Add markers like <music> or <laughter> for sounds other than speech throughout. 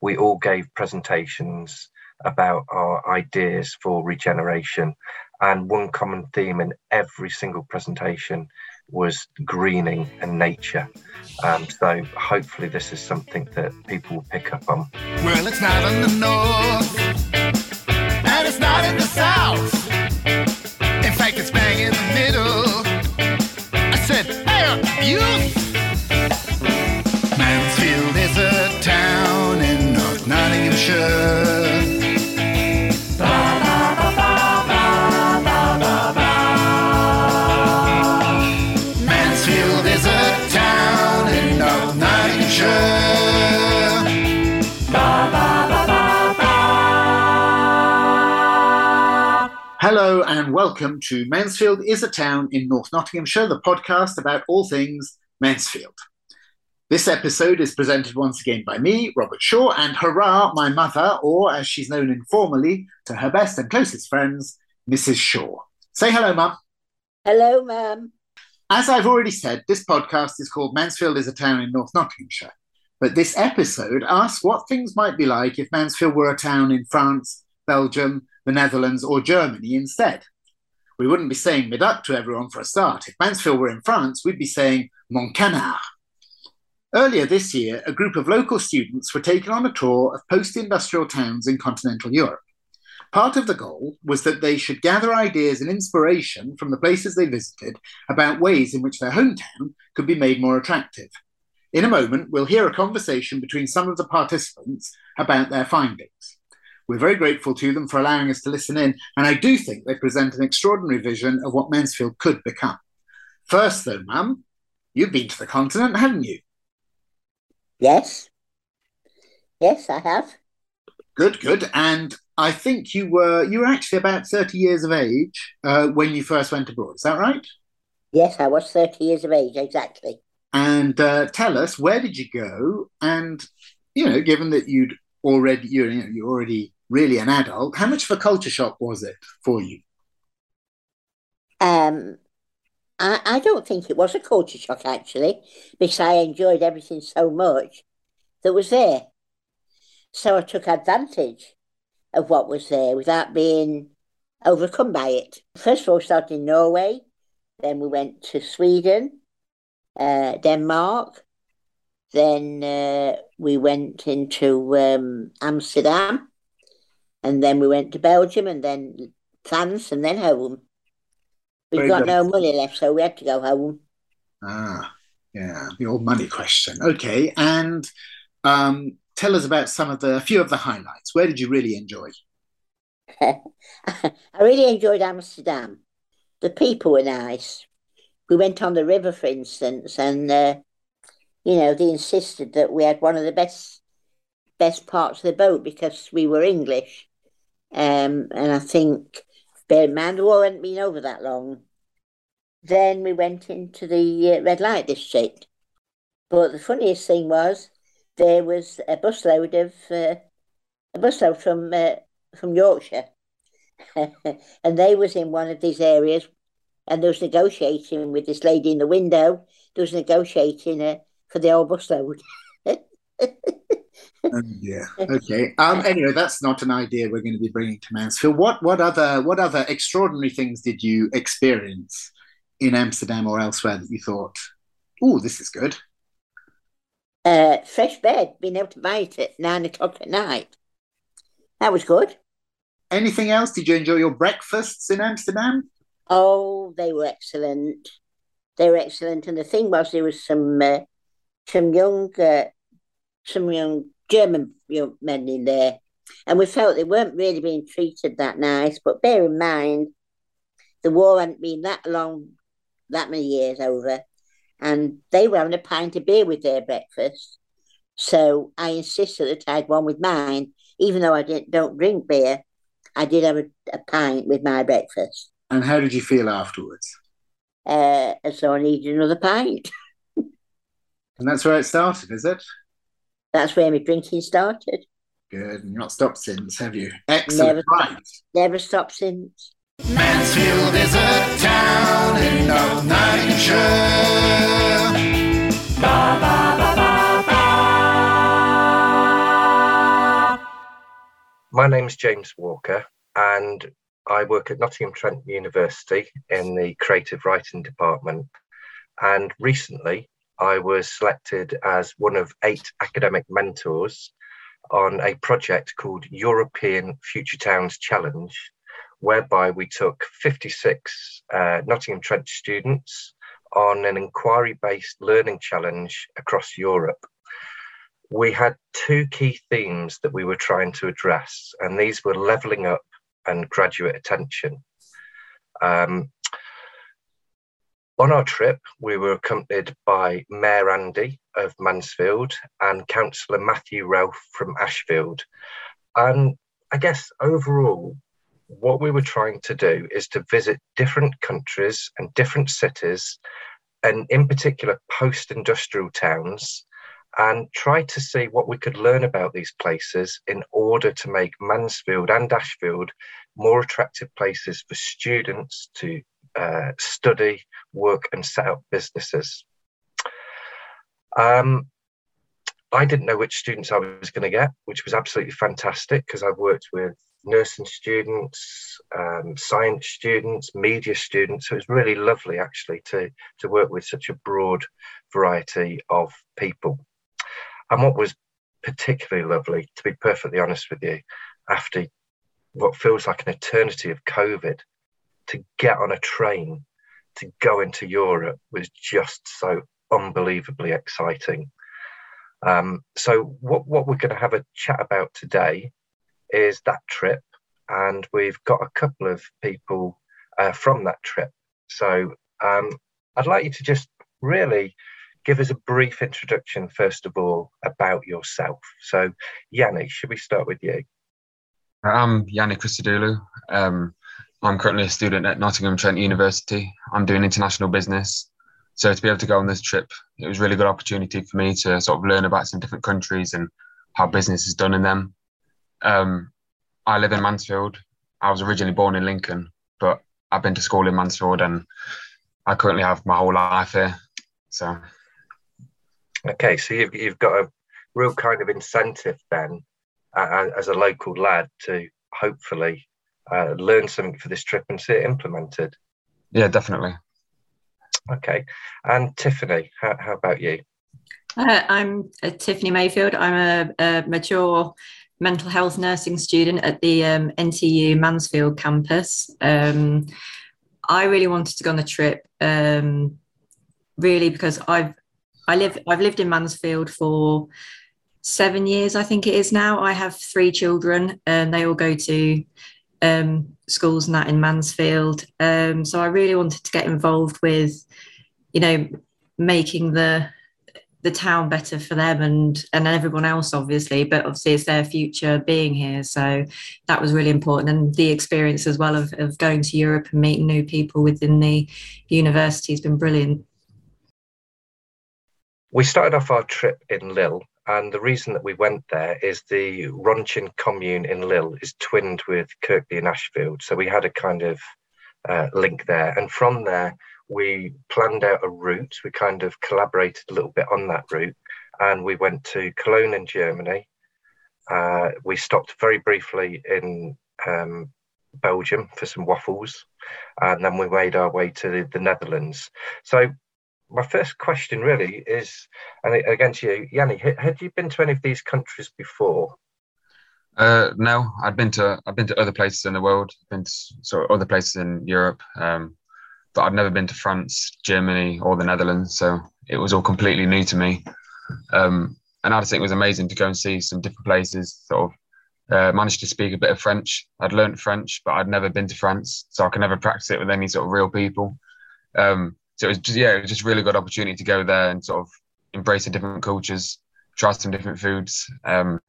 we all gave presentations about our ideas for regeneration. And one common theme in every single presentation was greening and nature. Um, so hopefully, this is something that people will pick up on. Well, it's not in the north, and it's not in the south. Welcome to Mansfield is a Town in North Nottinghamshire, the podcast about all things Mansfield. This episode is presented once again by me, Robert Shaw, and hurrah, my mother, or as she's known informally to her best and closest friends, Mrs. Shaw. Say hello, Mum. Hello, ma'am. As I've already said, this podcast is called Mansfield is a Town in North Nottinghamshire. But this episode asks what things might be like if Mansfield were a town in France, Belgium, the Netherlands, or Germany instead. We wouldn't be saying Medoc to everyone for a start. If Mansfield were in France, we'd be saying Mon Canard. Earlier this year, a group of local students were taken on a tour of post industrial towns in continental Europe. Part of the goal was that they should gather ideas and inspiration from the places they visited about ways in which their hometown could be made more attractive. In a moment, we'll hear a conversation between some of the participants about their findings. We're very grateful to them for allowing us to listen in, and I do think they present an extraordinary vision of what Mansfield could become. First, though, Mum, you've been to the continent, haven't you? Yes. Yes, I have. Good, good. And I think you were you were actually about thirty years of age uh, when you first went abroad. Is that right? Yes, I was 30 years of age, exactly. And uh, tell us where did you go? And you know, given that you'd already you know you're already really an adult, how much of a culture shock was it for you? Um, I, I don't think it was a culture shock, actually, because I enjoyed everything so much that was there. So I took advantage of what was there without being overcome by it. First of all, we started in Norway, then we went to Sweden, uh, Denmark, then uh, we went into um, Amsterdam, and then we went to Belgium, and then France, and then home. We've Very got good. no money left, so we had to go home. Ah, yeah, the old money question. Okay, and um, tell us about some of the a few of the highlights. Where did you really enjoy? <laughs> I really enjoyed Amsterdam. The people were nice. We went on the river, for instance, and uh, you know they insisted that we had one of the best best parts of the boat because we were English. Um, and I think, bear in mind, the war hadn't been over that long. Then we went into the uh, red light district. But the funniest thing was there was a busload of uh, a busload from uh, from Yorkshire, <laughs> and they was in one of these areas, and there was negotiating with this lady in the window. There was negotiating uh, for the old busload. <laughs> Oh, yeah. Okay. Um. Anyway, that's not an idea we're going to be bringing to Mansfield. What What other What other extraordinary things did you experience in Amsterdam or elsewhere that you thought, "Oh, this is good"? uh, fresh bed, being able to buy it at nine o'clock at night. That was good. Anything else? Did you enjoy your breakfasts in Amsterdam? Oh, they were excellent. They were excellent, and the thing was, there was some uh, some young uh, some young German men in there, and we felt they weren't really being treated that nice. But bear in mind, the war hadn't been that long, that many years over, and they were having a pint of beer with their breakfast. So I insisted that I had one with mine, even though I didn't don't drink beer. I did have a, a pint with my breakfast. And how did you feel afterwards? Uh, so I needed another pint. <laughs> And that's where it started, is it? That's where my drinking started. Good. And you've not stopped since, have you? Excellent. Never. Right. Never stopped since. Mansfield is a town in North Nottinghamshire. My name is James Walker, and I work at Nottingham Trent University in the creative writing department. And recently, I was selected as one of eight academic mentors on a project called European Future Towns Challenge, whereby we took 56 uh, Nottingham Trent students on an inquiry based learning challenge across Europe we had two key themes that we were trying to address, and these were levelling up and graduate retention. Um, on our trip, we were accompanied by Mayor Andy of Mansfield and Councillor Matthew Relf from Ashfield. And I guess overall, what we were trying to do is to visit different countries and different cities, and in particular post industrial towns, and try to see what we could learn about these places in order to make Mansfield and Ashfield more attractive places for students to uh, study, work, and set up businesses. Um, I didn't know which students I was going to get, which was absolutely fantastic because I've worked with nursing students, um, science students, media students. So it was really lovely actually to, to work with such a broad variety of people. And what was particularly lovely, to be perfectly honest with you, after what feels like an eternity of COVID, to get on a train to go into Europe was just so unbelievably exciting. Um, so, what, what we're going to have a chat about today is that trip, and we've got a couple of people uh, from that trip. So, um, I'd like you to just really give us a brief introduction, first of all, about yourself. So, Yanni, should we start with you? I'm Yanni Christodoulou. Um, I'm currently a student at Nottingham Trent University. I'm doing international business. So to be able to go on this trip, it was a really good opportunity for me to sort of learn about some different countries and how business is done in them. Um, I live in Mansfield. I was originally born in Lincoln, but I've been to school in Mansfield and I currently have my whole life here. So Okay, so you've you've got a real kind of incentive then, uh, as a local lad, to hopefully uh, learn something for this trip and see it implemented. Yeah, definitely. Okay, and Tiffany, how, how about you? Uh, I'm uh, Tiffany Mayfield. I'm a, a, mature mental health nursing student at the um, NTU Mansfield campus. Um, I really wanted to go on the trip, um, really because I've I live I've lived in Mansfield for seven years, I think it is now. I have three children and they all go to um, schools and that in Mansfield. Um, so I really wanted to get involved with, you know, making the the town better for them and and everyone else obviously but obviously it's their future being here. So that was really important. And the experience as well of, of going to europe and meeting new people within the university has been brilliant. We started off our trip in Lille, and the reason that we went there is the Ronchin commune in Lille is twinned with Kirkby in Ashfield. So we had a kind of uh, link there. And from there, we planned out a route. We kind of collaborated a little bit on that route. And we went to Cologne in Germany. Uh, we stopped very briefly in um, Belgium for some waffles. And then we made our way to the, the Netherlands. So my first question really is, and again to you, Yanni, had you been to any of these countries before? Uh, no, I'd been to I've been to other places in the world, been to sort of other places in Europe, um, but I'd never been to France, Germany, or the Netherlands. So it was all completely new to me, um, and I just think it was amazing to go and see some different places. Sort of uh, managed to speak a bit of French. I'd learned French, but I'd never been to France, so I could never practice it with any sort of real people. Um, so it was just yeah, it was just really good opportunity to go there and sort of embrace the different cultures, try some different foods. Um,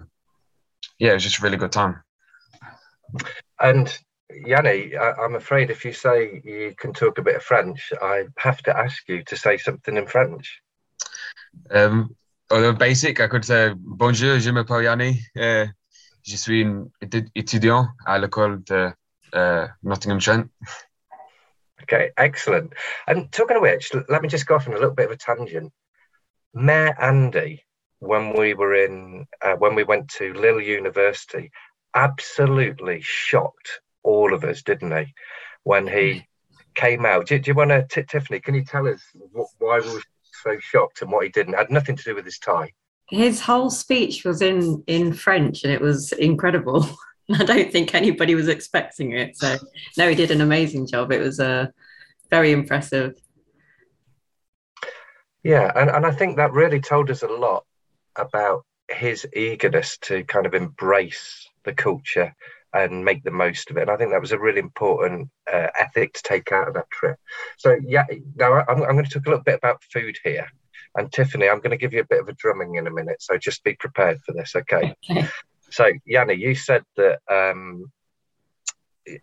yeah, it was just a really good time. And Yanni, I, am afraid if you say you can talk a bit of French, I have to ask you to say something in French. Um, although basic, I could say bonjour, je m'appelle Yanni. Uh, je suis un étudiant à l'école de uh, Nottingham Trent. <laughs> Okay, excellent. And talking of which, let me just go off on a little bit of a tangent. Mayor Andy, when we were in, uh, when we went to Lille University, absolutely shocked all of us, didn't he? When he came out. Do, do you want to, Tiffany? Can you tell us what, why we were so shocked and what he did? And had nothing to do with his tie. His whole speech was in in French, and it was incredible. <laughs> <laughs> I don't think anybody was expecting it. So no, he did an amazing job. It was uh, very impressive. Yeah, and, and I think that really told us a lot about his eagerness to kind of embrace the culture and make the most of it. And I think that was a really important uh, ethic to take out of that trip. So yeah, now I'm, I'm going to talk a little bit about food here. And Tiffany, I'm going to give you a bit of a drumming in a minute, so just be prepared for this, okay? okay. So Yanni, you said that um,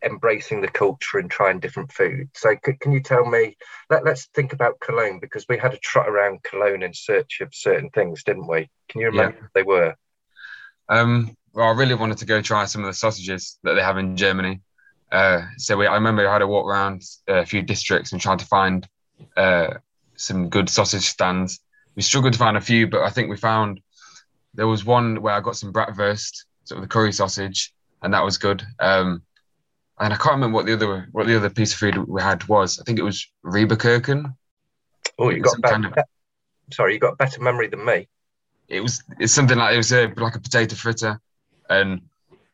embracing the culture and trying different food. So c- can you tell me? Let, us think about Cologne because we had a trot around Cologne in search of certain things, didn't we? Can you remember yeah. what they were? Um, well, I really wanted to go try some of the sausages that they have in Germany. Uh, so we, I remember I had to walk around a few districts and trying to find uh, some good sausage stands. We struggled to find a few, but I think we found there was one where I got some bratwurst, sort of the curry sausage, and that was good. Um, and I can't remember what the other what the other piece of food we had was. I think it was Reibekuchen. Oh, you got better, kind of, sorry, you got better memory than me. It was it's something like it was a, like a potato fritter, and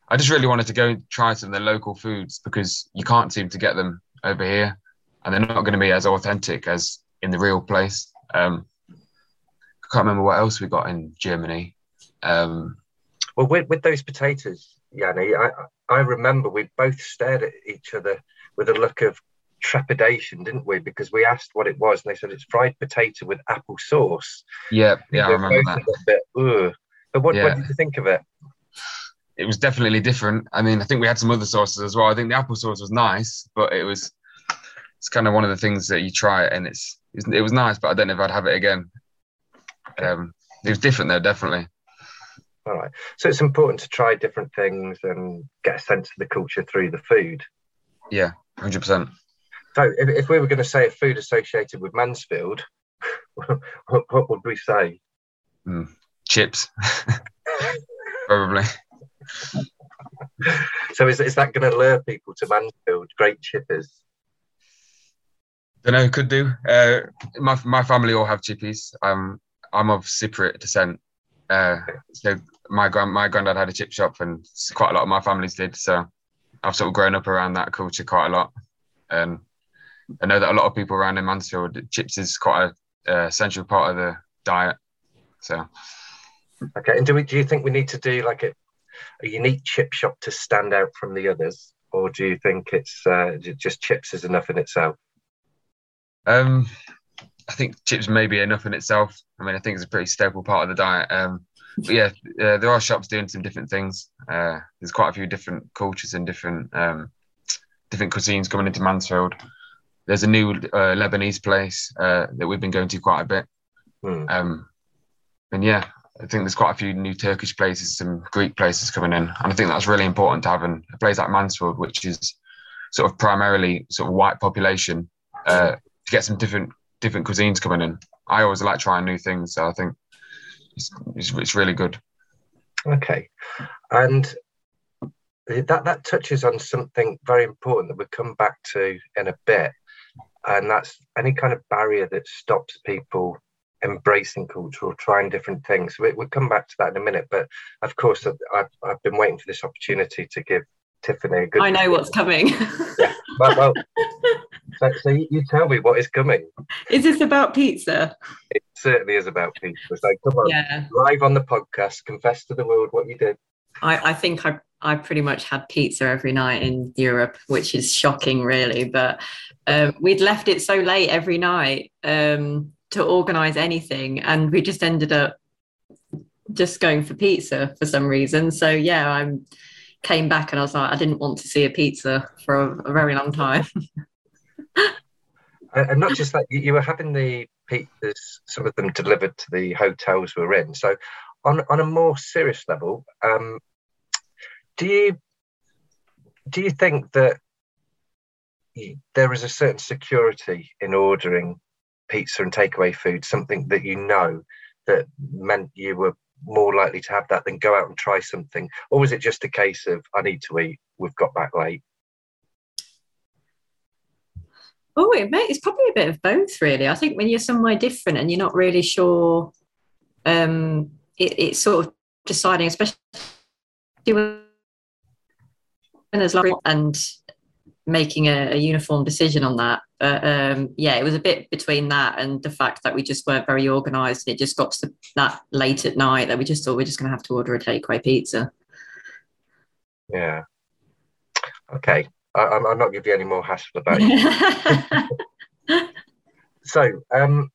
I just really wanted to go and try some of the local foods because you can't seem to get them over here, and they're not going to be as authentic as in the real place. Um, I can't remember what else we got in Germany. Um, well, with, with those potatoes, Yanni, I, I remember we both stared at each other with a look of trepidation, didn't we? Because we asked what it was, and they said it's fried potato with apple sauce. Yeah, yeah, I remember that. Bit, but what, yeah. what did you think of it? It was definitely different. I mean, I think we had some other sauces as well. I think the apple sauce was nice, but it was it's kind of one of the things that you try it and it's it was nice, but I don't know if I'd have it again. Um, it was different though, definitely. All right. So it's important to try different things and get a sense of the culture through the food. Yeah, hundred percent. So if, if we were going to say a food associated with Mansfield, <laughs> what, what would we say? Mm, chips, <laughs> probably. so is, is that going to lure people to Mansfield? Great chippers. Don't know. Could do. Uh, my my family all have chippies. Um, I'm of Cypriot descent, uh, so my grand my granddad had a chip shop, and quite a lot of my families did. So I've sort of grown up around that culture quite a lot, and I know that a lot of people around in Mansfield, chips is quite a uh, essential part of the diet. So, okay. And do we do you think we need to do like a, a unique chip shop to stand out from the others, or do you think it's uh, just chips is enough in itself? Um, I think chips may be enough in itself. I mean, I think it's a pretty staple part of the diet. Um, but yeah, uh, there are shops doing some different things. Uh, there's quite a few different cultures and different um, different cuisines coming into Mansfield. There's a new uh, Lebanese place uh, that we've been going to quite a bit. Mm. Um, and yeah, I think there's quite a few new Turkish places, some Greek places coming in, and I think that's really important to have in a place like Mansfield, which is sort of primarily sort of white population, uh, to get some different different cuisines coming in. I always like trying new things, so I think it's, it's, it's really good. Okay, and that that touches on something very important that we'll come back to in a bit, and that's any kind of barrier that stops people embracing culture or trying different things. We, will come back to that in a minute, but of course, I've, I've been waiting for this opportunity to give Tiffany a good. I know what's coming. yeah, well, well <laughs> so, so you tell me what is coming. Is this about pizza? It certainly is about pizza. So come on, yeah. live on the podcast, confess to the world what you did. I, I think I I pretty much had pizza every night in Europe, which is shocking, really. But um, we'd left it so late every night um, to organise anything, and we just ended up just going for pizza for some reason. So yeah, I came back and I was like, I didn't want to see a pizza for a, a very long time. <laughs> <laughs> and not just that, you were having the pizzas, some of them delivered to the hotels we're in. So, on on a more serious level, um, do you do you think that there is a certain security in ordering pizza and takeaway food, something that you know that meant you were more likely to have that than go out and try something? Or was it just a case of, I need to eat, we've got back late? Oh, it may, it's probably a bit of both, really. I think when you're somewhere different and you're not really sure, um, it, it's sort of deciding, especially when there's and making a, a, uniform decision on that. But um, yeah, it was a bit between that and the fact that we just weren't very organised. And it just got to that late at night that we just thought we're just going to have to order a takeaway pizza. Yeah. Okay. I, am not giving you any more hassle about <laughs> it. <laughs> so, um,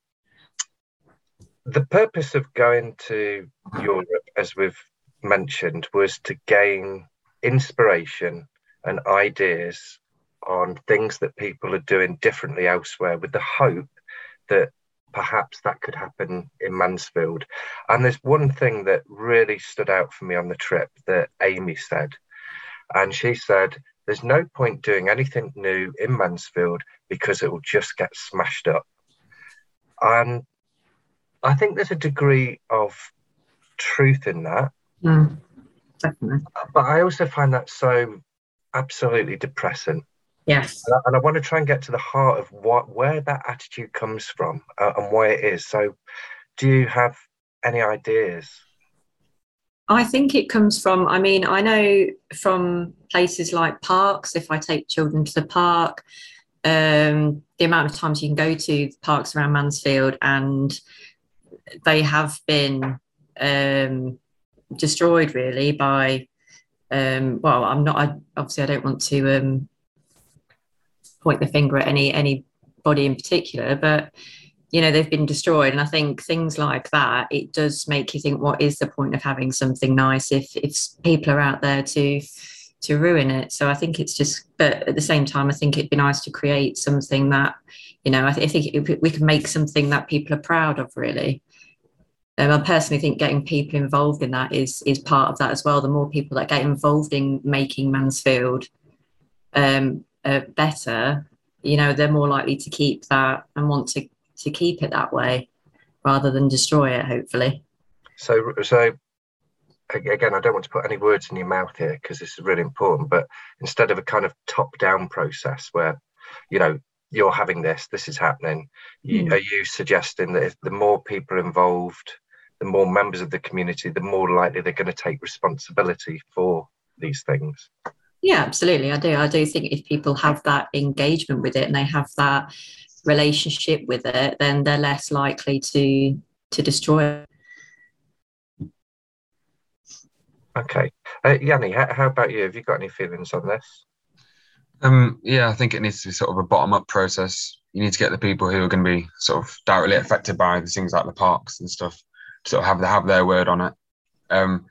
the purpose of going to Europe, as we've mentioned, was to gain inspiration and ideas on things that people are doing differently elsewhere with the hope that perhaps that could happen in Mansfield. And there's one thing that really stood out for me on the trip that Amy said. And she said, There's no point doing anything new in Mansfield because it will just get smashed up. And I think there's a degree of truth in that. Mm, definitely. But I also find that so absolutely depressing. Yes. And I, and I, want to try and get to the heart of what where that attitude comes from uh, and why it is. So, do you have any ideas? I think it comes from, I mean, I know from places like parks, if I take children to the park, um, the amount of times you can go to parks around Mansfield and they have been um, destroyed really by, um, well, I'm not, I, obviously, I don't want to um, point the finger at any anybody in particular, but you know they've been destroyed. And i think things like that it does make you think what is the point of having something nice if if people are out there to to ruin it? So i think it's just but at the same time i think it'd be nice to create something that you know i, th- I think we can make something that people are proud of really. Um, I personally think getting people involved in that is is part of that as well. The more people that get involved in making Mansfield um, uh, better, you know, they're more likely to keep that and want to to keep it that way rather than destroy it. Hopefully. So, so again, I don't want to put any words in your mouth here because this is really important. But instead of a kind of top-down process where, you know, you're having this, this is happening, mm. are you suggesting that if the more people involved, the more members of the community, the more likely they're going to take responsibility for these things? Yeah, absolutely. I do. I do think if people have that engagement with it and they have that relationship with it, then they're less likely to to destroy it. Okay, uh, Yanni, how, how about you? Have you got any feelings on this? Um, yeah, I think it needs to be sort of a bottom up process. You need to get the people who are going to be sort of directly affected by the things like the parks and stuff, to sort of have have their word on it. Um,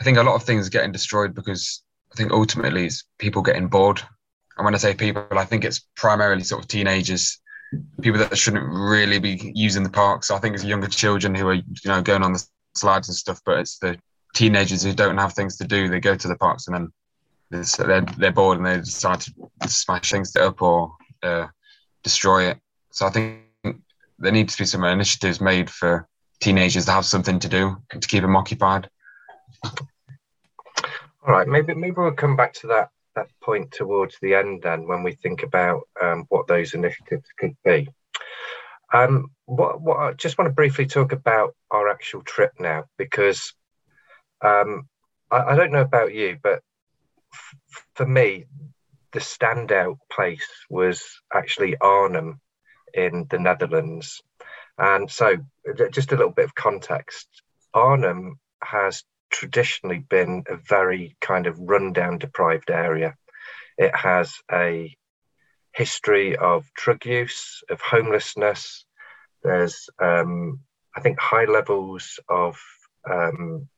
I think a lot of things are getting destroyed because I think ultimately it's people getting bored. And when I say people, I think it's primarily sort of teenagers, people that shouldn't really be using the parks. I think it's younger children who are, you know, going on the slides and stuff, but it's the teenagers who don't have things to do. They go to the parks and then they're, they're bored and they decide to smash things up or uh, destroy it. So I think there needs to be some initiatives made for teenagers to have something to do to keep them occupied. All right, maybe maybe we'll come back to that that point towards the end then when we think about um, what those initiatives could be. Um, what, what I just want to briefly talk about our actual trip now because um, I, I, don't know about you, but f- for me, the standout place was actually Arnhem in the Netherlands. And so, just a little bit of context Arnhem has traditionally been a very kind of rundown, deprived area. It has a history of drug use, of homelessness. There's, um, I think, high levels of um,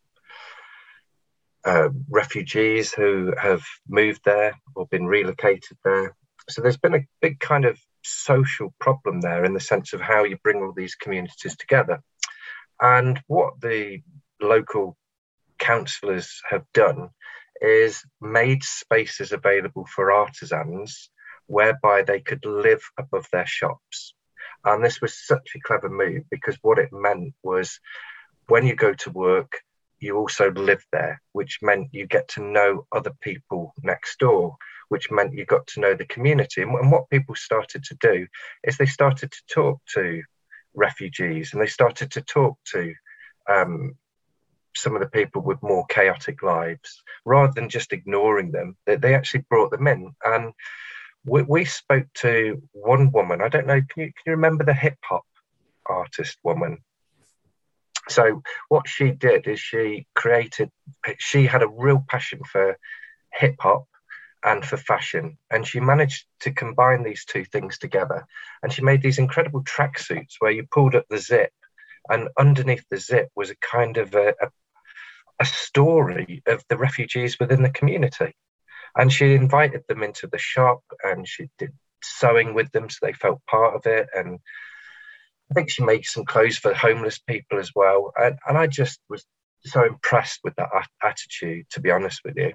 uh, refugees who have moved there or been relocated there. So there's been a big kind of social problem there in the sense of how you bring all these communities together. And what the local councillors have done is made spaces available for artisans whereby they could live above their shops. And this was such a clever move because what it meant was when you go to work, you also live there, which meant you get to know other people next door, which meant you got to know the community. And, what people started to do is they started to talk to refugees and they started to talk to um, some of the people with more chaotic lives rather than just ignoring them they, they actually brought them in. And we, we spoke to one woman i don't know can you, can you remember the hip hop artist woman? So what she did is she created she had a real passion for hip hop and for fashion and she managed to combine these two things together. And she made these incredible tracksuits where you pulled up the zip and underneath the zip was a kind of a, a, a story of the refugees within the community and she invited them into the shop and she did sewing with them so they felt part of it and I think she made some clothes for homeless people as well. And, and I just was so impressed with that attitude, to be honest with you.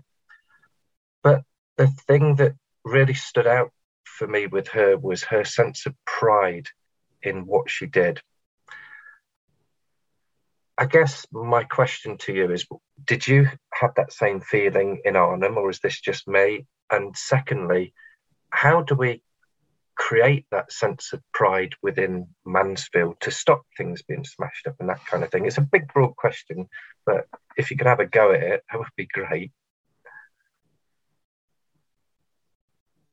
But the thing that really stood out for me with her was her sense of pride in what she did. I guess my question to you is Did you have that same feeling in Arnhem, or is this just me? And secondly, how do we create that sense of pride within Mansfield to stop things being smashed up and that kind of thing? It's a big, broad question, but if you could have a go at it, that would be great.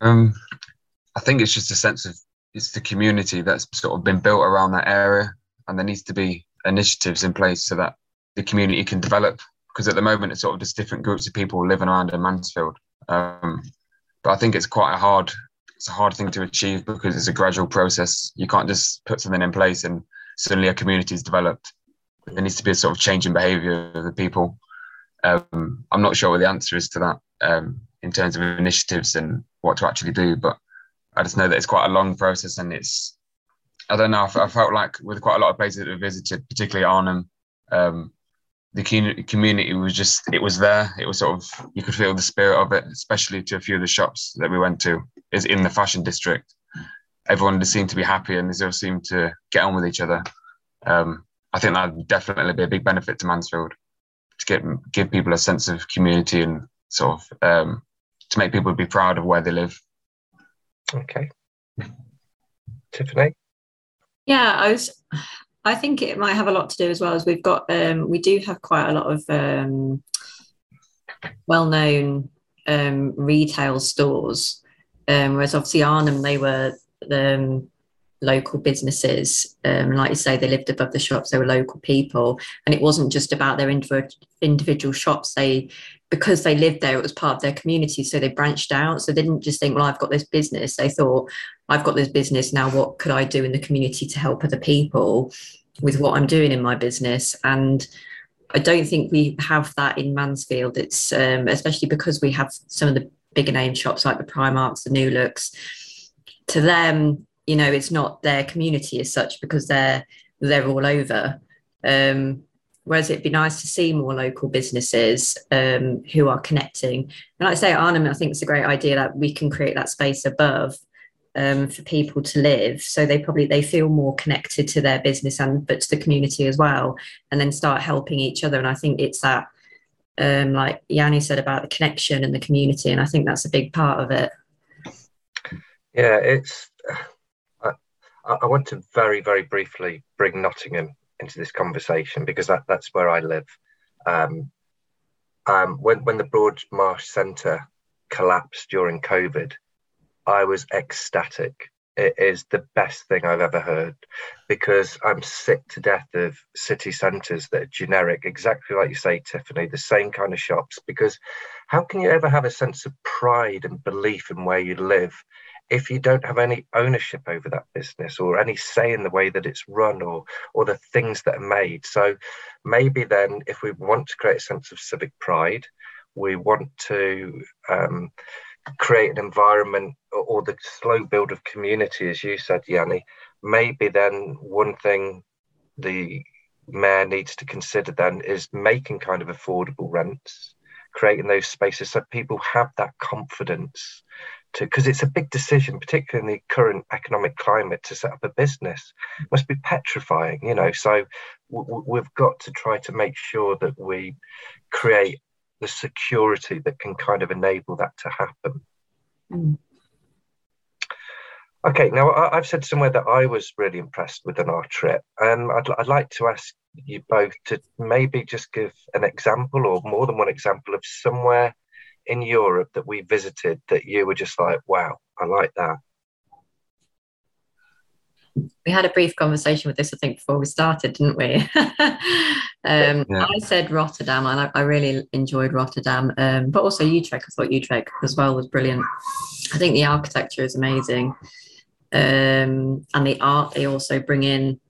Um, I think it's just a sense of it's the community that's sort of been built around that area, and there needs to be initiatives in place so that the community can develop. Because at the moment, it's sort of just different groups of people living around in Mansfield. Um, but I think it's quite a hard it's a hard thing to achieve because it's a gradual process. You can't just put something in place and suddenly a community is developed. There needs to be a sort of change in behaviour of the people. Um, I'm not sure what the answer is to that um, in terms of initiatives and what to actually do, but I just know that it's quite a long process and it's. I don't know. I felt like with quite a lot of places that we visited, particularly Arnhem, um, the community was just it was there. It was sort of you could feel the spirit of it especially to a few of the shops that we went to is in the fashion district. Everyone just seemed to be happy and they all seemed to get on with each other. Um, i think that would definitely be a big benefit to mansfield to get give people a sense of community and sort of um, to make people be proud of where they live. Okay. Tiffany yeah i was I think it might have a lot to do as well as we've got um, we do have quite a lot of um, well-known um, retail stores, um, whereas obviously Arnhem they were the um, local businesses. Um, like you say, they lived above the shops. They were local people, and it wasn't just about their individual shops. They because they lived there, it was part of their community. So they branched out. So they didn't just think, well, I've got this business. They thought, I've got this business now. What could I do in the community to help other people with what I'm doing in my business? And I don't think we have that in Mansfield. It's um, especially because we have some of the bigger name shops like the Primarks, the New Looks. To them, you know, it's not their community as such because they're they're all over. Um, Whereas it'd be nice to see more local businesses um, who are connecting. And like I say, Arnhem, I think it's a great idea that we can create that space above um, for people to live. So they probably they feel more connected to their business and but to the community as well, and then start helping each other. And I think it's that, um, like Yanni said about the connection and the community, and I think that's a big part of it. Yeah, it's. I, want to very, very briefly bring Nottingham into this conversation because that, that's where I live. Um, um, when when the Broadmarsh Centre collapsed during COVID, I was ecstatic. It is the best thing I've ever heard because I'm sick to death of city centres that are generic, exactly like you say, Tiffany, the same kind of shops. Because how can you ever have a sense of pride and belief in where you live if you don't have any ownership over that business or any say in the way that it's run or or the things that are made. So maybe then if we want to create a sense of civic pride we want to um, create an environment or, or the slow build of community as you said yanni maybe then one thing the mayor needs to consider then is making kind of affordable rents creating those spaces so people have that confidence to because it's a big decision particularly in the current economic climate to set up a business. It must be petrifying you know so w- we've got to try to make sure that we create the security that can kind of enable that to happen. Mm. Okay, now I, have said somewhere that I was really impressed with on our trip, and I'd, I'd like to ask you both to maybe just give an example or more than one example of somewhere in Europe that we visited that you were just like, wow, I like that. We had a brief conversation with this, I think, before we started, didn't we? <laughs> um, yeah. I said Rotterdam, and I, I really enjoyed Rotterdam, um, but also Utrecht. I thought Utrecht as well was brilliant. I think the architecture is amazing um, and the art they also bring in.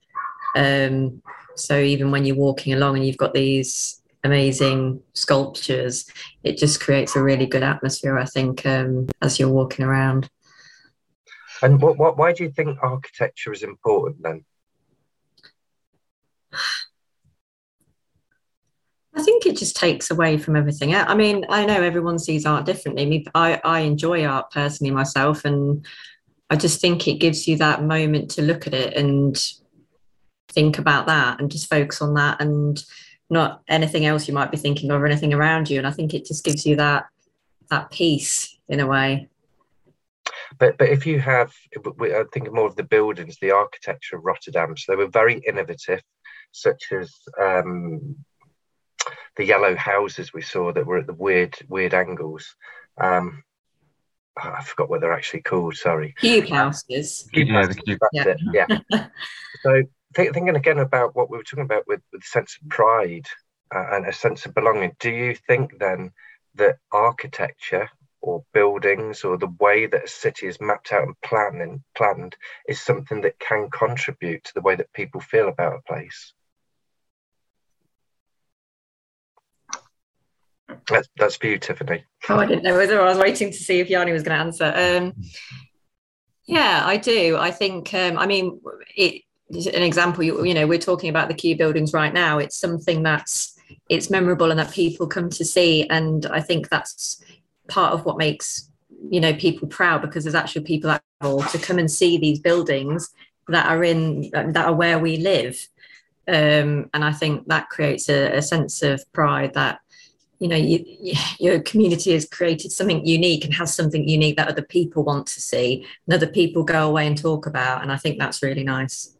Um, so even when you're walking along and you've got these amazing sculptures, it just creates a really good atmosphere, I think, um, as you're walking around. And what, what, why do you think architecture is important then? I think it just takes away from everything. I mean, I know everyone sees art differently. I, I enjoy art personally myself, and I just think it gives you that moment to look at it and think about that and just focus on that and not anything else you might be thinking of or anything around you. And I think it just gives you that that peace in a way. But but if you have, I think more of the buildings, the architecture of Rotterdam. So they were very innovative, such as um, the yellow houses we saw that were at the weird weird angles. Um, I forgot what they're actually called. Sorry, cube houses. Cube yeah, houses. Yeah. Yeah. <laughs> so th- thinking again about what we were talking about with, with sense of pride uh, and a sense of belonging. Do you think then that architecture or buildings or the way that a city is mapped out and planned and planned is something that can contribute to the way that people feel about a place? That's, that's for you, Tiffany. Oh, I didn't know whether I was waiting to see if Yanni was going to answer. Um, yeah, I do. I think, um, I mean, it, an example, you, you know, we're talking about the key buildings right now. It's something that's, it's memorable and that people come to see. And I think that's part of what makes, you know, people proud because there's actually people that travel to come and see these buildings that are in, that are where we live. Um, and I think that creates a, a sense of pride that you know you, your community has created something unique and has something unique that other people want to see and other people go away and talk about and i think that's really nice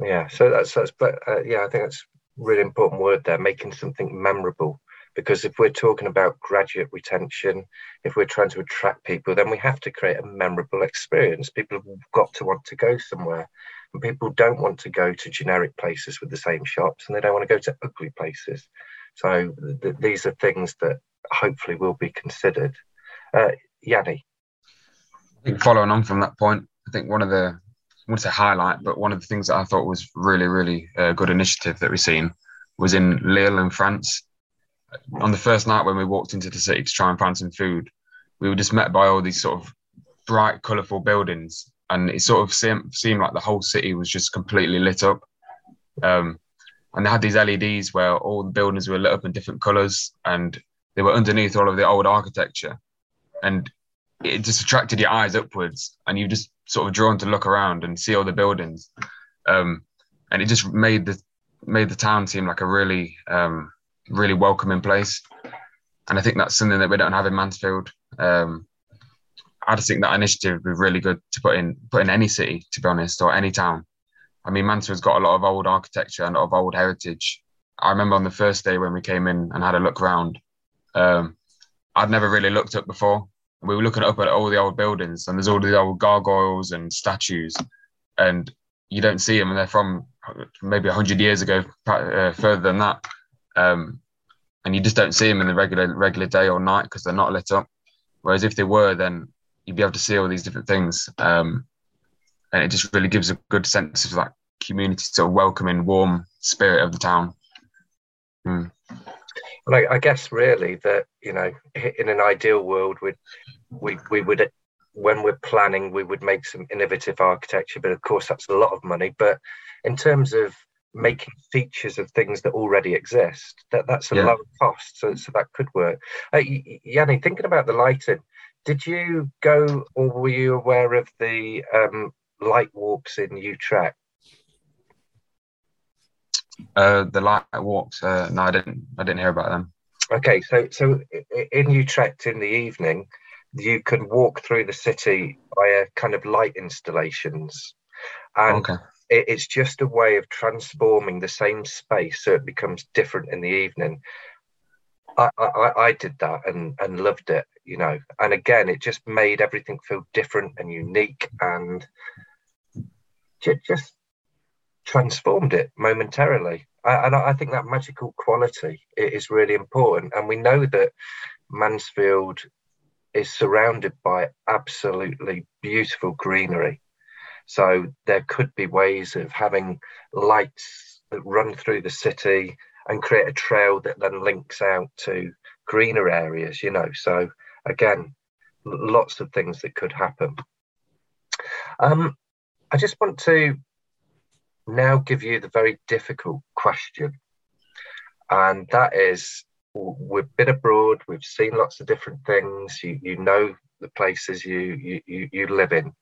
yeah so that's that's but uh, yeah i think that's really important word there making something memorable because if we're talking about graduate retention if we're trying to attract people then we have to create a memorable experience people have got to want to go somewhere and people don't want to go to generic places with the same shops and they don't want to go to ugly places so th- these are things that hopefully will be considered. Uh, Yanni. I think following on from that point, I think one of the I want to say highlight, but one of the things that I thought was really, really a uh, good initiative that we've seen was in Lille in France. On the first night when we walked into the city to try and find some food, we were just met by all these sort of bright, colourful buildings, and it sort of seemed, seemed like the whole city was just completely lit up. Um, and they had these LEDs where all the buildings were lit up in different colours, and they were underneath all of the old architecture, and it just attracted your eyes upwards, and you just sort of drawn to look around and see all the buildings, um, and it just made the made the town seem like a really um, really welcoming place, and I think that's something that we don't have in Mansfield. Um, I just think that initiative would be really good to put in put in any city, to be honest, or any town. I mean, Mansfield's got a lot of old architecture and a lot of old heritage. I remember on the first day when we came in and had a look around, um, I'd never really looked up before. We were looking up at all the old buildings, and there's all the old gargoyles and statues, and you don't see them, and they're from maybe 100 years ago, uh, further than that. Um, and you just don't see them in the regular regular day or night because they're not lit up. Whereas if they were, then you'd be able to see all these different things. Um, and it just really gives a good sense of that community, sort of welcoming, warm spirit of the town. Mm. Well, I, I, guess really that you know, in an ideal world, we we we would when we're planning, we would make some innovative architecture, but of course that's a lot of money. But in terms of making features of things that already exist. That that's a Yeah. low cost, so so that could work. Uh, Yanni, thinking about the lighting, did you go or were you aware of the um, light walks in Utrecht? Uh, the light walks. Uh, no, I didn't. I didn't hear about them. Okay, so so in Utrecht in the evening, you can walk through the city via kind of light installations, and okay. it, it's just a way of transforming the same space so it becomes different in the evening. I, I, I did that and, and loved it, you know. And again, it just made everything feel different and unique and just transformed it momentarily. And I I think that magical quality is really important. And we know that Mansfield is surrounded by absolutely beautiful greenery. So there could be ways of having lights that run through the city and create a trail that then links out to greener areas, you know. So again, lots of things that could happen. Um, I just want to now give you the very difficult question, and that is we've been abroad, we've seen lots of different things, you, you know the places you, you, you, live in.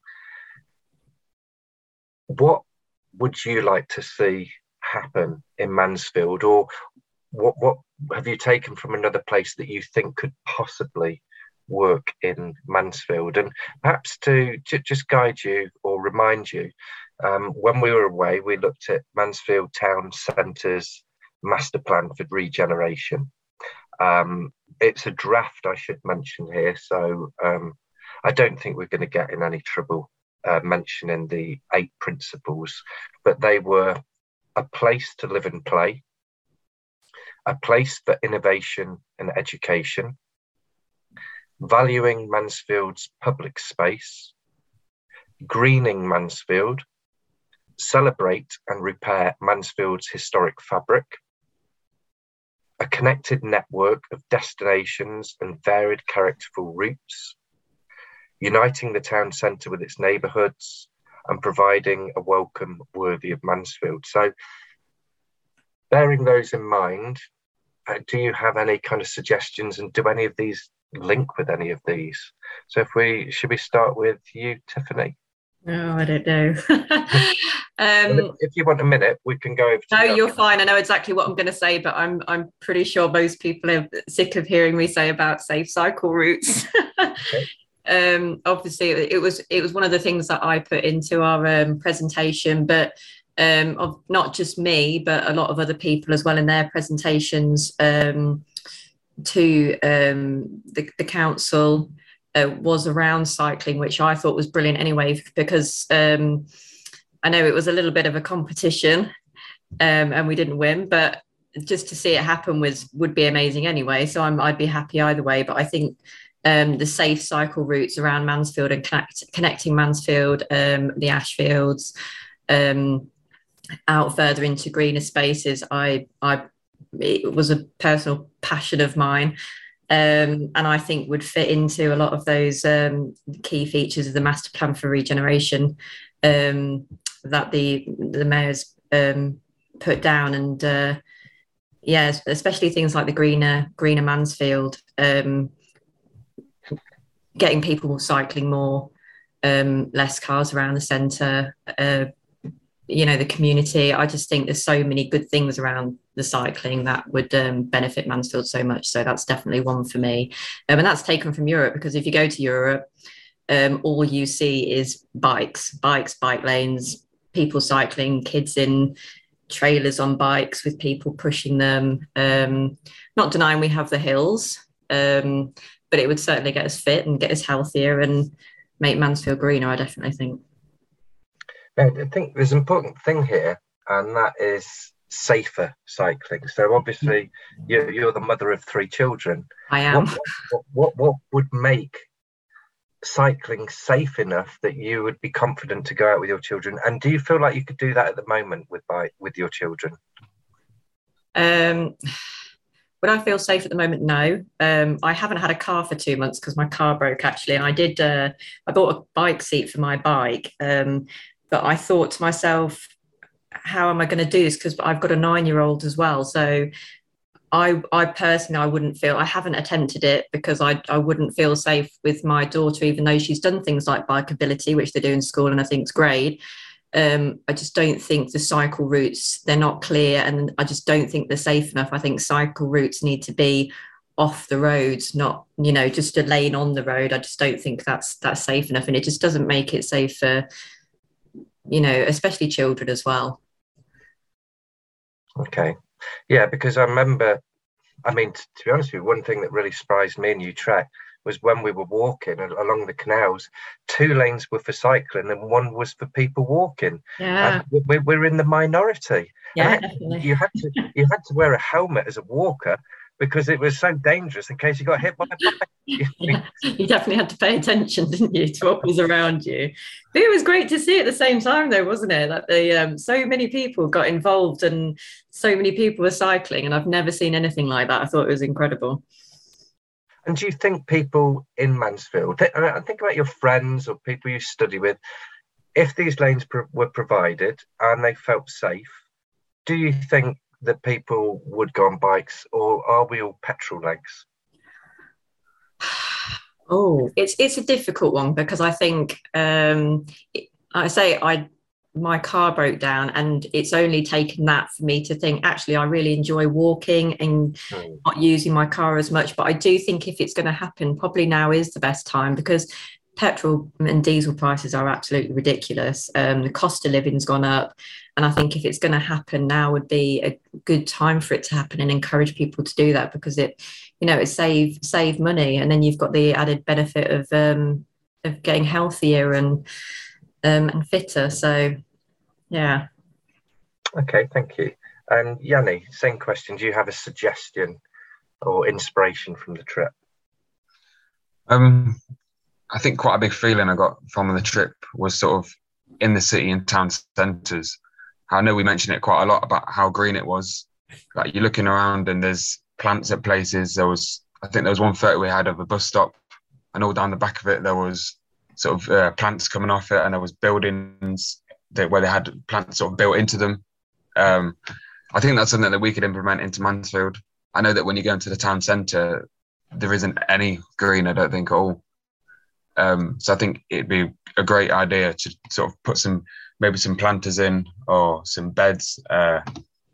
What would you like to see happen in Mansfield, or what, what have you taken from another place that you think could possibly work in Mansfield? And perhaps to ju- just guide you or remind you, um, when we were away, we looked at Mansfield Town Centre's master plan for regeneration. Um, it's a draft, I should mention here, so um, I don't think we're going to get in any trouble uh, mentioning the eight principles, but they were a place to live and play, a place for innovation and education, valuing Mansfield's public space, greening Mansfield, celebrate and repair Mansfield's historic fabric, a connected network of destinations and varied characterful routes, uniting the town centre with its neighbourhoods, and providing a welcome worthy of Mansfield. So, bearing those in mind, uh, do you have any kind of suggestions, and do any of these link with any of these? So, if we should we start with you, Tiffany? Oh, I don't know. <laughs> <laughs> Um, if you want a minute, we can go over. To no, you're fine. I know exactly what I'm going to say, but I'm I'm pretty sure most people are sick of hearing me say about safe cycle routes. <laughs> um, obviously, it was it was one of the things that I put into our um, presentation, but um, of not just me, but a lot of other people as well in their presentations um, to um, the, the council uh, was around cycling, which I thought was brilliant anyway, because um, I know it was a little bit of a competition um, and we didn't win, but just to see it happen was would be amazing anyway. So I'm, I'd be happy either way. But I think um, the safe cycle routes around Mansfield and connect, connecting Mansfield, um, the Ashfields, um, out further into greener spaces, I, I, it was a personal passion of mine. Um, and I think would fit into a lot of those um, key features of the master plan for regeneration um, that the the mayor's um, put down, and uh, yeah, especially things like the greener greener Mansfield, um, getting people cycling more, um, less cars around the centre. Uh, you know the community. I just think there's so many good things around the cycling that would um, benefit Mansfield so much. So that's definitely one for me, um, and that's taken from Europe because if you go to Europe, um, all you see is bikes, bikes, bike lanes, people cycling, kids in trailers on bikes with people pushing them. Um, not denying we have the hills, um, but it would certainly get us fit and get us healthier and make Mansfield greener. I definitely think. I think there's an important thing here, and that is safer cycling. So obviously, you're, you're the mother of three children. I am. What, what, what, what would make cycling safe enough that you would be confident to go out with your children? And do you feel like you could do that at the moment with by, with your children? Um, would I feel safe at the moment? No. Um, I haven't had a car for two months because my car broke actually, and I did. Uh, I bought a bike seat for my bike, um, but I thought to myself, how am I going to do this? Because I've got a nine year old as well. So I, I personally, I wouldn't feel, I haven't attempted it because I, I wouldn't feel safe with my daughter, even though she's done things like bikeability, which they do in school and I think is great. Um, I just don't think the cycle routes, they're not clear and I just don't think they're safe enough. I think cycle routes need to be off the roads, not, you know, just a lane on the road. I just don't think that's that's safe enough. And it just doesn't make it safe for, you know, especially children as well. Okay. Yeah, because I remember, I mean, t- to be honest with you, one thing that really surprised me in Utrecht was when we were walking along the canals, two lanes were for cycling and one was for people walking. Yeah. And we, we're in the minority. Yeah, And definitely. You had to you had to wear a helmet as a walker because it was so dangerous in case you got hit by a bike. <laughs> <laughs> you definitely had to pay attention, didn't you, to what was around you? But it was great to see at the same time, though, wasn't it? That the um, so many people got involved and so many people were cycling, and I've never seen anything like that. I thought it was incredible. And do you think people in Mansfield, th- I think about your friends or people you study with, if these lanes pro- were provided and they felt safe, do you think that people would go on bikes or are we all petrol legs? Oh, it's it's a difficult one because I think um, it- I say I my car broke down and it's only taken that for me to think actually I really enjoy walking and Hmm. not using my car as much. But I do think if it's going to happen, probably now is the best time because petrol and diesel prices are absolutely ridiculous. Um, the cost of living's gone up, and I think if it's going to happen now would be a good time for it to happen and encourage people to do that because it, you know, it save save money, and then you've got the added benefit of um, of getting healthier and um, and fitter. So, yeah. Okay, thank you. And Yanni, same question. Do you have a suggestion or inspiration from the trip? Um, I think quite a big feeling I got from the trip was sort of in the city and town centres. I know we mentioned it quite a lot about how green it was. Like you're looking around and there's plants at places. There was, I think there was one photo we had of a bus stop, and all down the back of it there was sort of uh, plants coming off it, and there was buildings that where they had plants sort of built into them. Um, I think that's something that we could implement into Mansfield. I know that when you go into the town centre, there isn't any green. I don't think at all. Um, so I think it'd be a great idea to sort of put some maybe some planters in or some beds uh,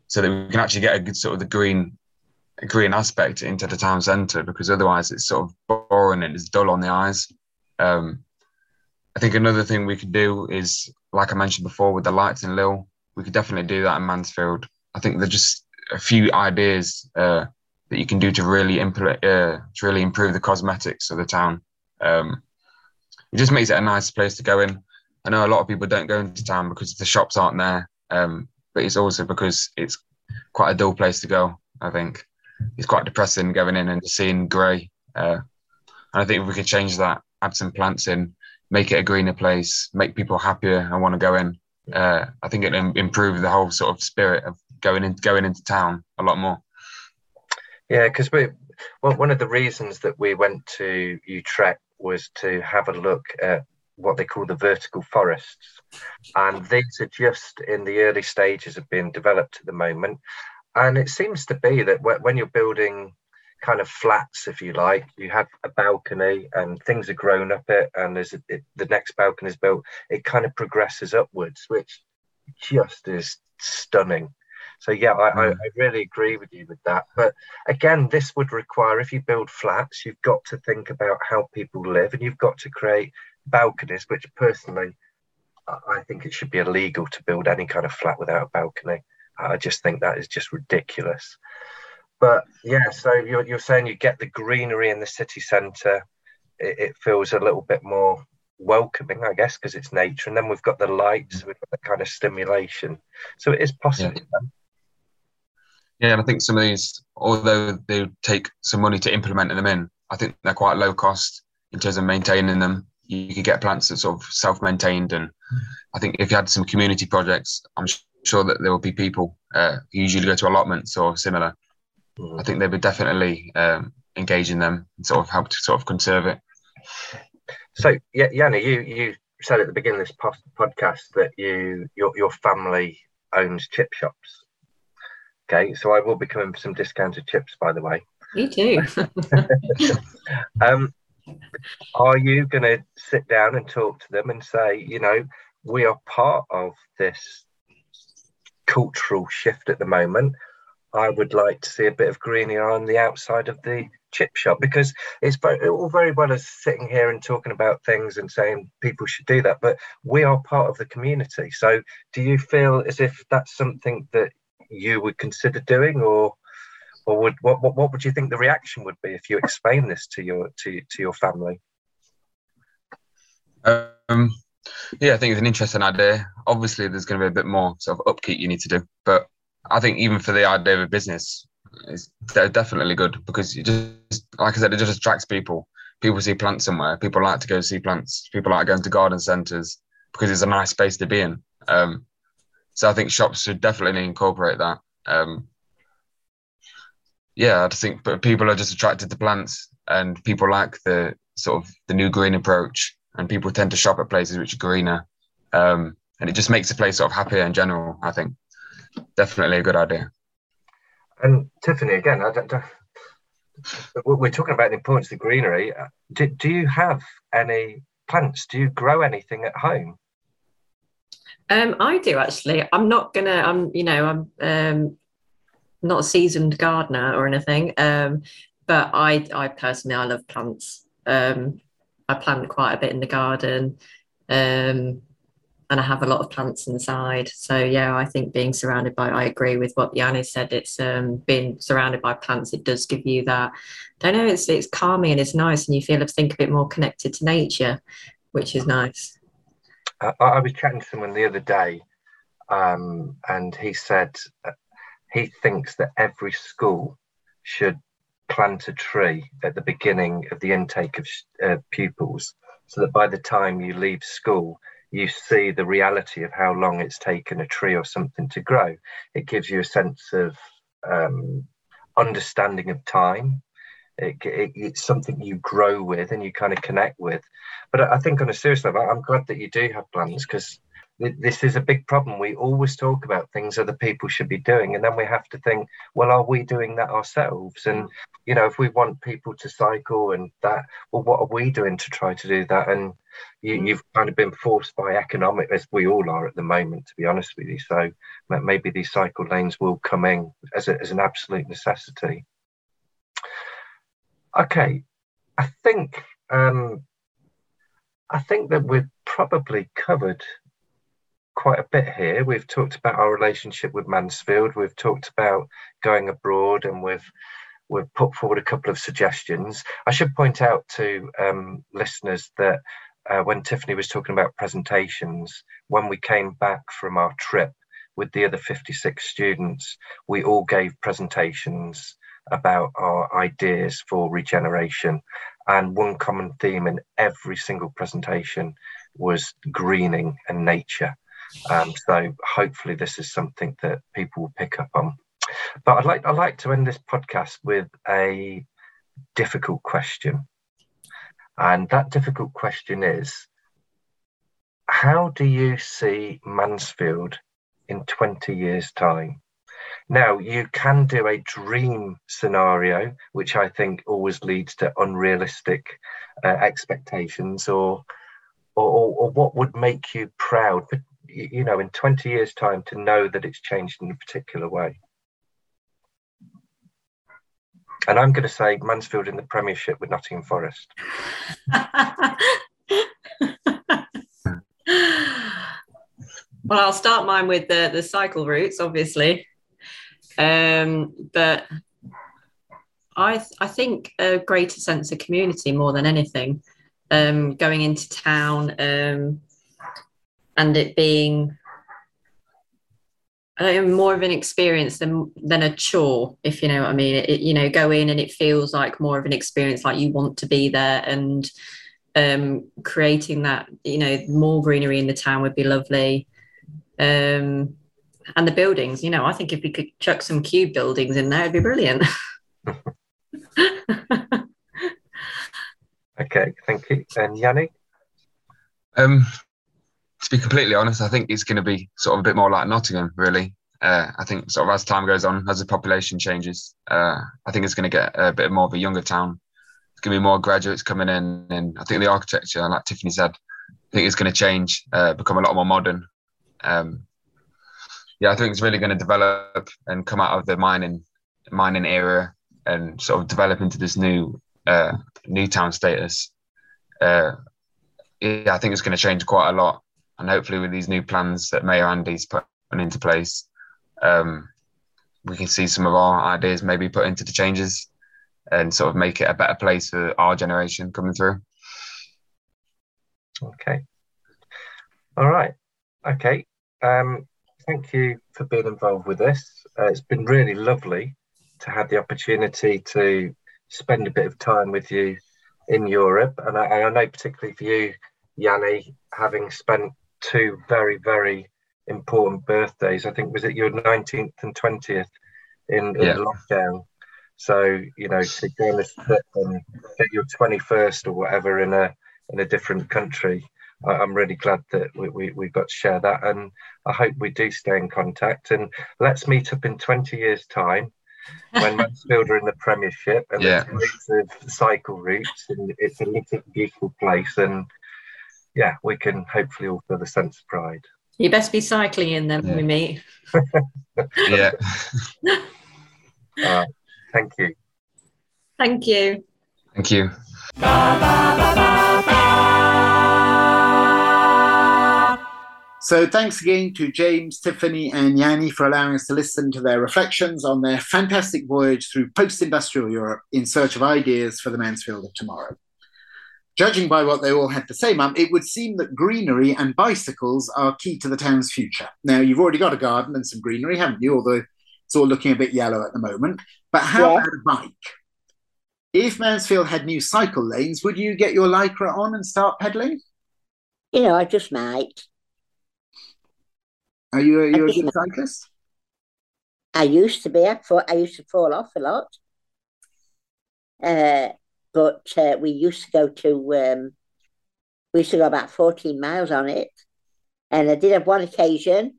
so that we can actually get a good sort of the green green aspect into the town centre because otherwise it's sort of boring and it's dull on the eyes. Um, I think another thing we could do is, like I mentioned before, with the lights in Lille, we could definitely do that in Mansfield. I think there's just a few ideas uh, that you can do to really implement, uh, to really improve the cosmetics of the town. Um, it just makes it a nice place to go in. I know a lot of people don't go into town because the shops aren't there, um, but it's also because it's quite a dull place to go. I think it's quite depressing going in and seeing grey. Uh, and I think if we could change that, add some plants in, make it a greener place, make people happier and want to go in. Uh, I think it improve the whole sort of spirit of going in, going into town a lot more. Yeah, because we well, one of the reasons that we went to Utrecht was to have a look at what they call the vertical forests, and these are just in the early stages of being developed at the moment. And it seems to be that when you're building kind of flats, if you like, you have a balcony and things are grown up it, and there's a, it, the next balcony is built. It kind of progresses upwards, which just is stunning. So yeah, I, I, Mm. I really agree with you with that. But again, this would require if you build flats, you've got to think about how people live, and you've got to create balconies. Which personally, I think it should be illegal to build any kind of flat without a balcony. I just think that is just ridiculous. But yeah, so you're, you're saying you get the greenery in the city centre. It, it feels a little bit more welcoming, I guess, because it's nature. And then we've got the lights, we've got kind of stimulation. So it is possible. then. Yeah, and I think some of these, although they take some money to implement them in, I think they're quite low cost in terms of maintaining them. You, you could get plants that sort of self-maintained, and I think if you had some community projects, I'm s- sure that there will be people uh, who usually go to allotments or similar. Mm. I think they would definitely um, engage in them and sort of help to sort of conserve it. So yeah, Yanni, you you said at the beginning of this pos- podcast that you your your family owns chip shops. Okay, so I will be coming for some discounted chips, by the way. Me too. <laughs> um, are you going to sit down and talk to them and say, you know, we are part of this cultural shift at the moment? I would like to see a bit of greenery on the outside of the chip shop because it's all very well as sitting here and talking about things and saying people should do that, but we are part of the community. So, do you feel as if that's something that you would consider doing, or or would what, what what would you think the reaction would be if you explain this to your to to your family? Um, yeah, I think it's an interesting idea. Obviously, there's going to be a bit more sort of upkeep you need to do, but I think even for the idea of a business, it's definitely good because it just, like I said, it just attracts people. People see plants somewhere. People like to go see plants. People like going to garden centres because it's a nice space to be in. Um, so I think shops should definitely incorporate that. Um, yeah, I just think people are just attracted to plants, and people like the sort of the new green approach, and people tend to shop at places which are greener, um, and it just makes the place sort of happier in general. I think definitely a good idea. And Tiffany, again, I don't, we're talking about the importance of the greenery. Do, do you have any plants? Do you grow anything at home? Um, I do actually. I'm not gonna. I'm, you know, I'm um, not a seasoned gardener or anything. Um, but I, I personally, I love plants. Um, I plant quite a bit in the garden. Um, and I have a lot of plants inside. So yeah, I think being surrounded by, I agree with what Yanni said. It's um, being surrounded by plants. It does give you that. I don't know. It's it's calming and it's nice, and you feel I think a bit more connected to nature, which is nice. I, I was chatting to someone the other day, um, and he said he thinks that every school should plant a tree at the beginning of the intake of uh, pupils, so that by the time you leave school, you see the reality of how long it's taken a tree or something to grow. It gives you a sense of um, understanding of time. It, it, it's something you grow with and you kind of connect with. But I think on a serious level, I'm glad that you do have plans because this is a big problem. We always talk about things other people should be doing, and then we have to think, well, are we doing that ourselves? And you know, if we want people to cycle and that, well, what are we doing to try to do that? And you, have mm. kind of been forced by economic, as we all are at the moment, to be honest with you. So maybe these cycle lanes will come in as, a, as an absolute necessity. Okay, I think um, I think that we've probably covered quite a bit here. We've talked about our relationship with Mansfield. We've talked about going abroad, and we've we've put forward a couple of suggestions. I should point out to um, listeners that uh, when Tiffany was talking about presentations, when we came back from our trip with the other 56 students, we all gave presentations about our ideas for regeneration. And one common theme in every single presentation was greening and nature. Um, so hopefully this is something that people will pick up on. But I'd like I'd like to end this podcast with a difficult question. And that difficult question is how do you see Mansfield in 20 years' time? Now, you can do a dream scenario, which I think always leads to unrealistic uh, expectations, or, or, or what would make you proud, you know, in 20 years' time to know that it's changed in a particular way? And I'm going to say Mansfield in the Premiership with Nottingham Forest. <laughs> well, I'll start mine with the, the cycle routes, obviously. Um, but I, I think a greater sense of community more than anything. Um, going into town, um, and it being uh, more of an experience than than a chore, if you know what I mean. It, you know, go in and it feels like more of an experience, like you want to be there, and um, creating that, you know, more greenery in the town would be lovely. Um, and the buildings, you know, I think if we could chuck some cube buildings in there, it'd be brilliant. <laughs> okay, thank you. And Yanni? Um, to be completely honest, I think it's going to be sort of a bit more like Nottingham, really. Uh, I think sort of as time goes on, as the population changes, uh, I think it's going to get a bit more of a younger town. It's going to be more graduates coming in, and I think the architecture, like Tiffany said, I think it's going to change, uh, become a lot more modern. Um, yeah, I think it's really going to develop and come out of the mining mining era and sort of develop into this new uh, new town status. Uh, yeah, I think it's going to change quite a lot, and hopefully with these new plans that Mayor Andy's put into place, um, we can see some of our ideas maybe put into the changes and sort of make it a better place for our generation coming through. Okay. All right. Okay. Um, thank you for being involved with this. Uh, it's been really lovely to have the opportunity to spend a bit of time with you in Europe. And I, I know, particularly for you, Yanni, having spent two very, very important birthdays. I think was it your 19th and 20th in, in Yeah. lockdown. So you know to go on a trip and get your 21st or whatever in a in a different country. I- I'm really glad that we, we, we got to share that, and I hope we do stay in contact. And let's meet up in 20 years' time when <laughs> Mansfield are in the Premiership and Yeah. there's loads of cycle routes, and it's a little beautiful place. And yeah, we can hopefully all feel the sense of pride. You best be cycling in them Yeah. with me. <laughs> Yeah. <laughs> Uh, thank you. Thank you. Thank you. So thanks again to James, Tiffany, and Yanni for allowing us to listen to their reflections on their fantastic voyage through post-industrial Europe in search of ideas for the Mansfield of tomorrow. Judging by what they all had to say, Mum, it would seem that greenery and bicycles are key to the town's future. Now, you've already got a garden and some greenery, haven't you? Although it's all looking a bit yellow at the moment. But how Yeah. about a bike? If Mansfield had new cycle lanes, would you get your lycra on and start pedaling? You know, I just might. Are you, are you a good cyclist? I used to be. I I used to fall off a lot. Uh, but uh, we used to go to. Um, we used to go about fourteen miles on it, and I did have one occasion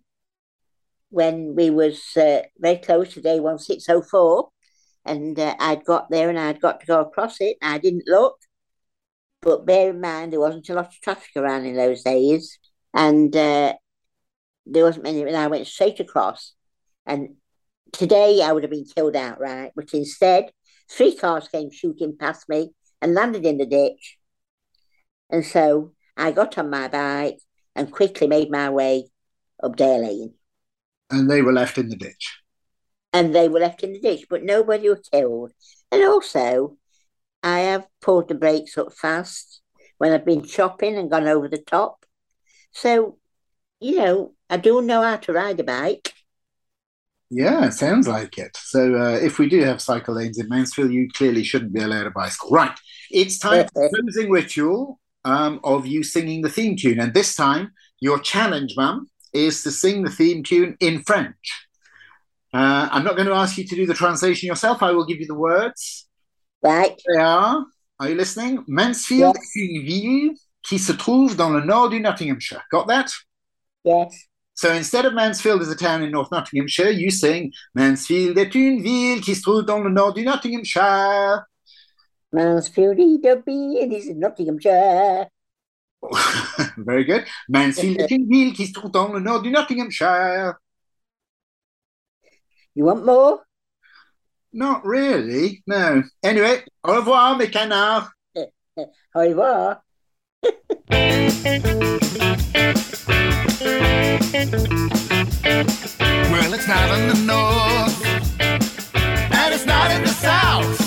when we was uh, very close to day one six oh four, and uh, I'd got there and I'd got to go across it. And I didn't look, but bear in mind there wasn't a lot of traffic around in those days, and uh, there wasn't many. And I went straight across, and today I would have been killed outright, but instead, three cars came shooting past me and landed in the ditch. And so I got on my bike and quickly made my way up Dale Lane. And they were left in the ditch. And they were left in the ditch, but nobody was killed. And also, I have pulled the brakes up fast when I've been chopping and gone over the top. So, you know, I do know how to ride a bike. Yeah, sounds like it. So uh, if we do have cycle lanes in Mansfield, you clearly shouldn't be allowed a bicycle. Right. It's time for <laughs> the closing ritual um, of you singing the theme tune. And this time, your challenge, Mum, is to sing the theme tune in French. Uh, I'm not going to ask you to do the translation yourself. I will give you the words. Right? They are, are you listening? Mansfield Yes. est une ville qui se trouve dans le nord du Nottinghamshire. Got that? Yes. So instead of Mansfield is a town in North Nottinghamshire, you sing Mansfield est une ville qui se trouve dans le nord du Nottinghamshire. Mansfield EW, it is in Nottinghamshire. <laughs> Very good. Mansfield est une ville qui se trouve dans le nord du Nottinghamshire. You want more? Not really, no. Anyway, au revoir, mes canards. <laughs> Au revoir. <laughs> Well, it's not in the north, and it's not in the south.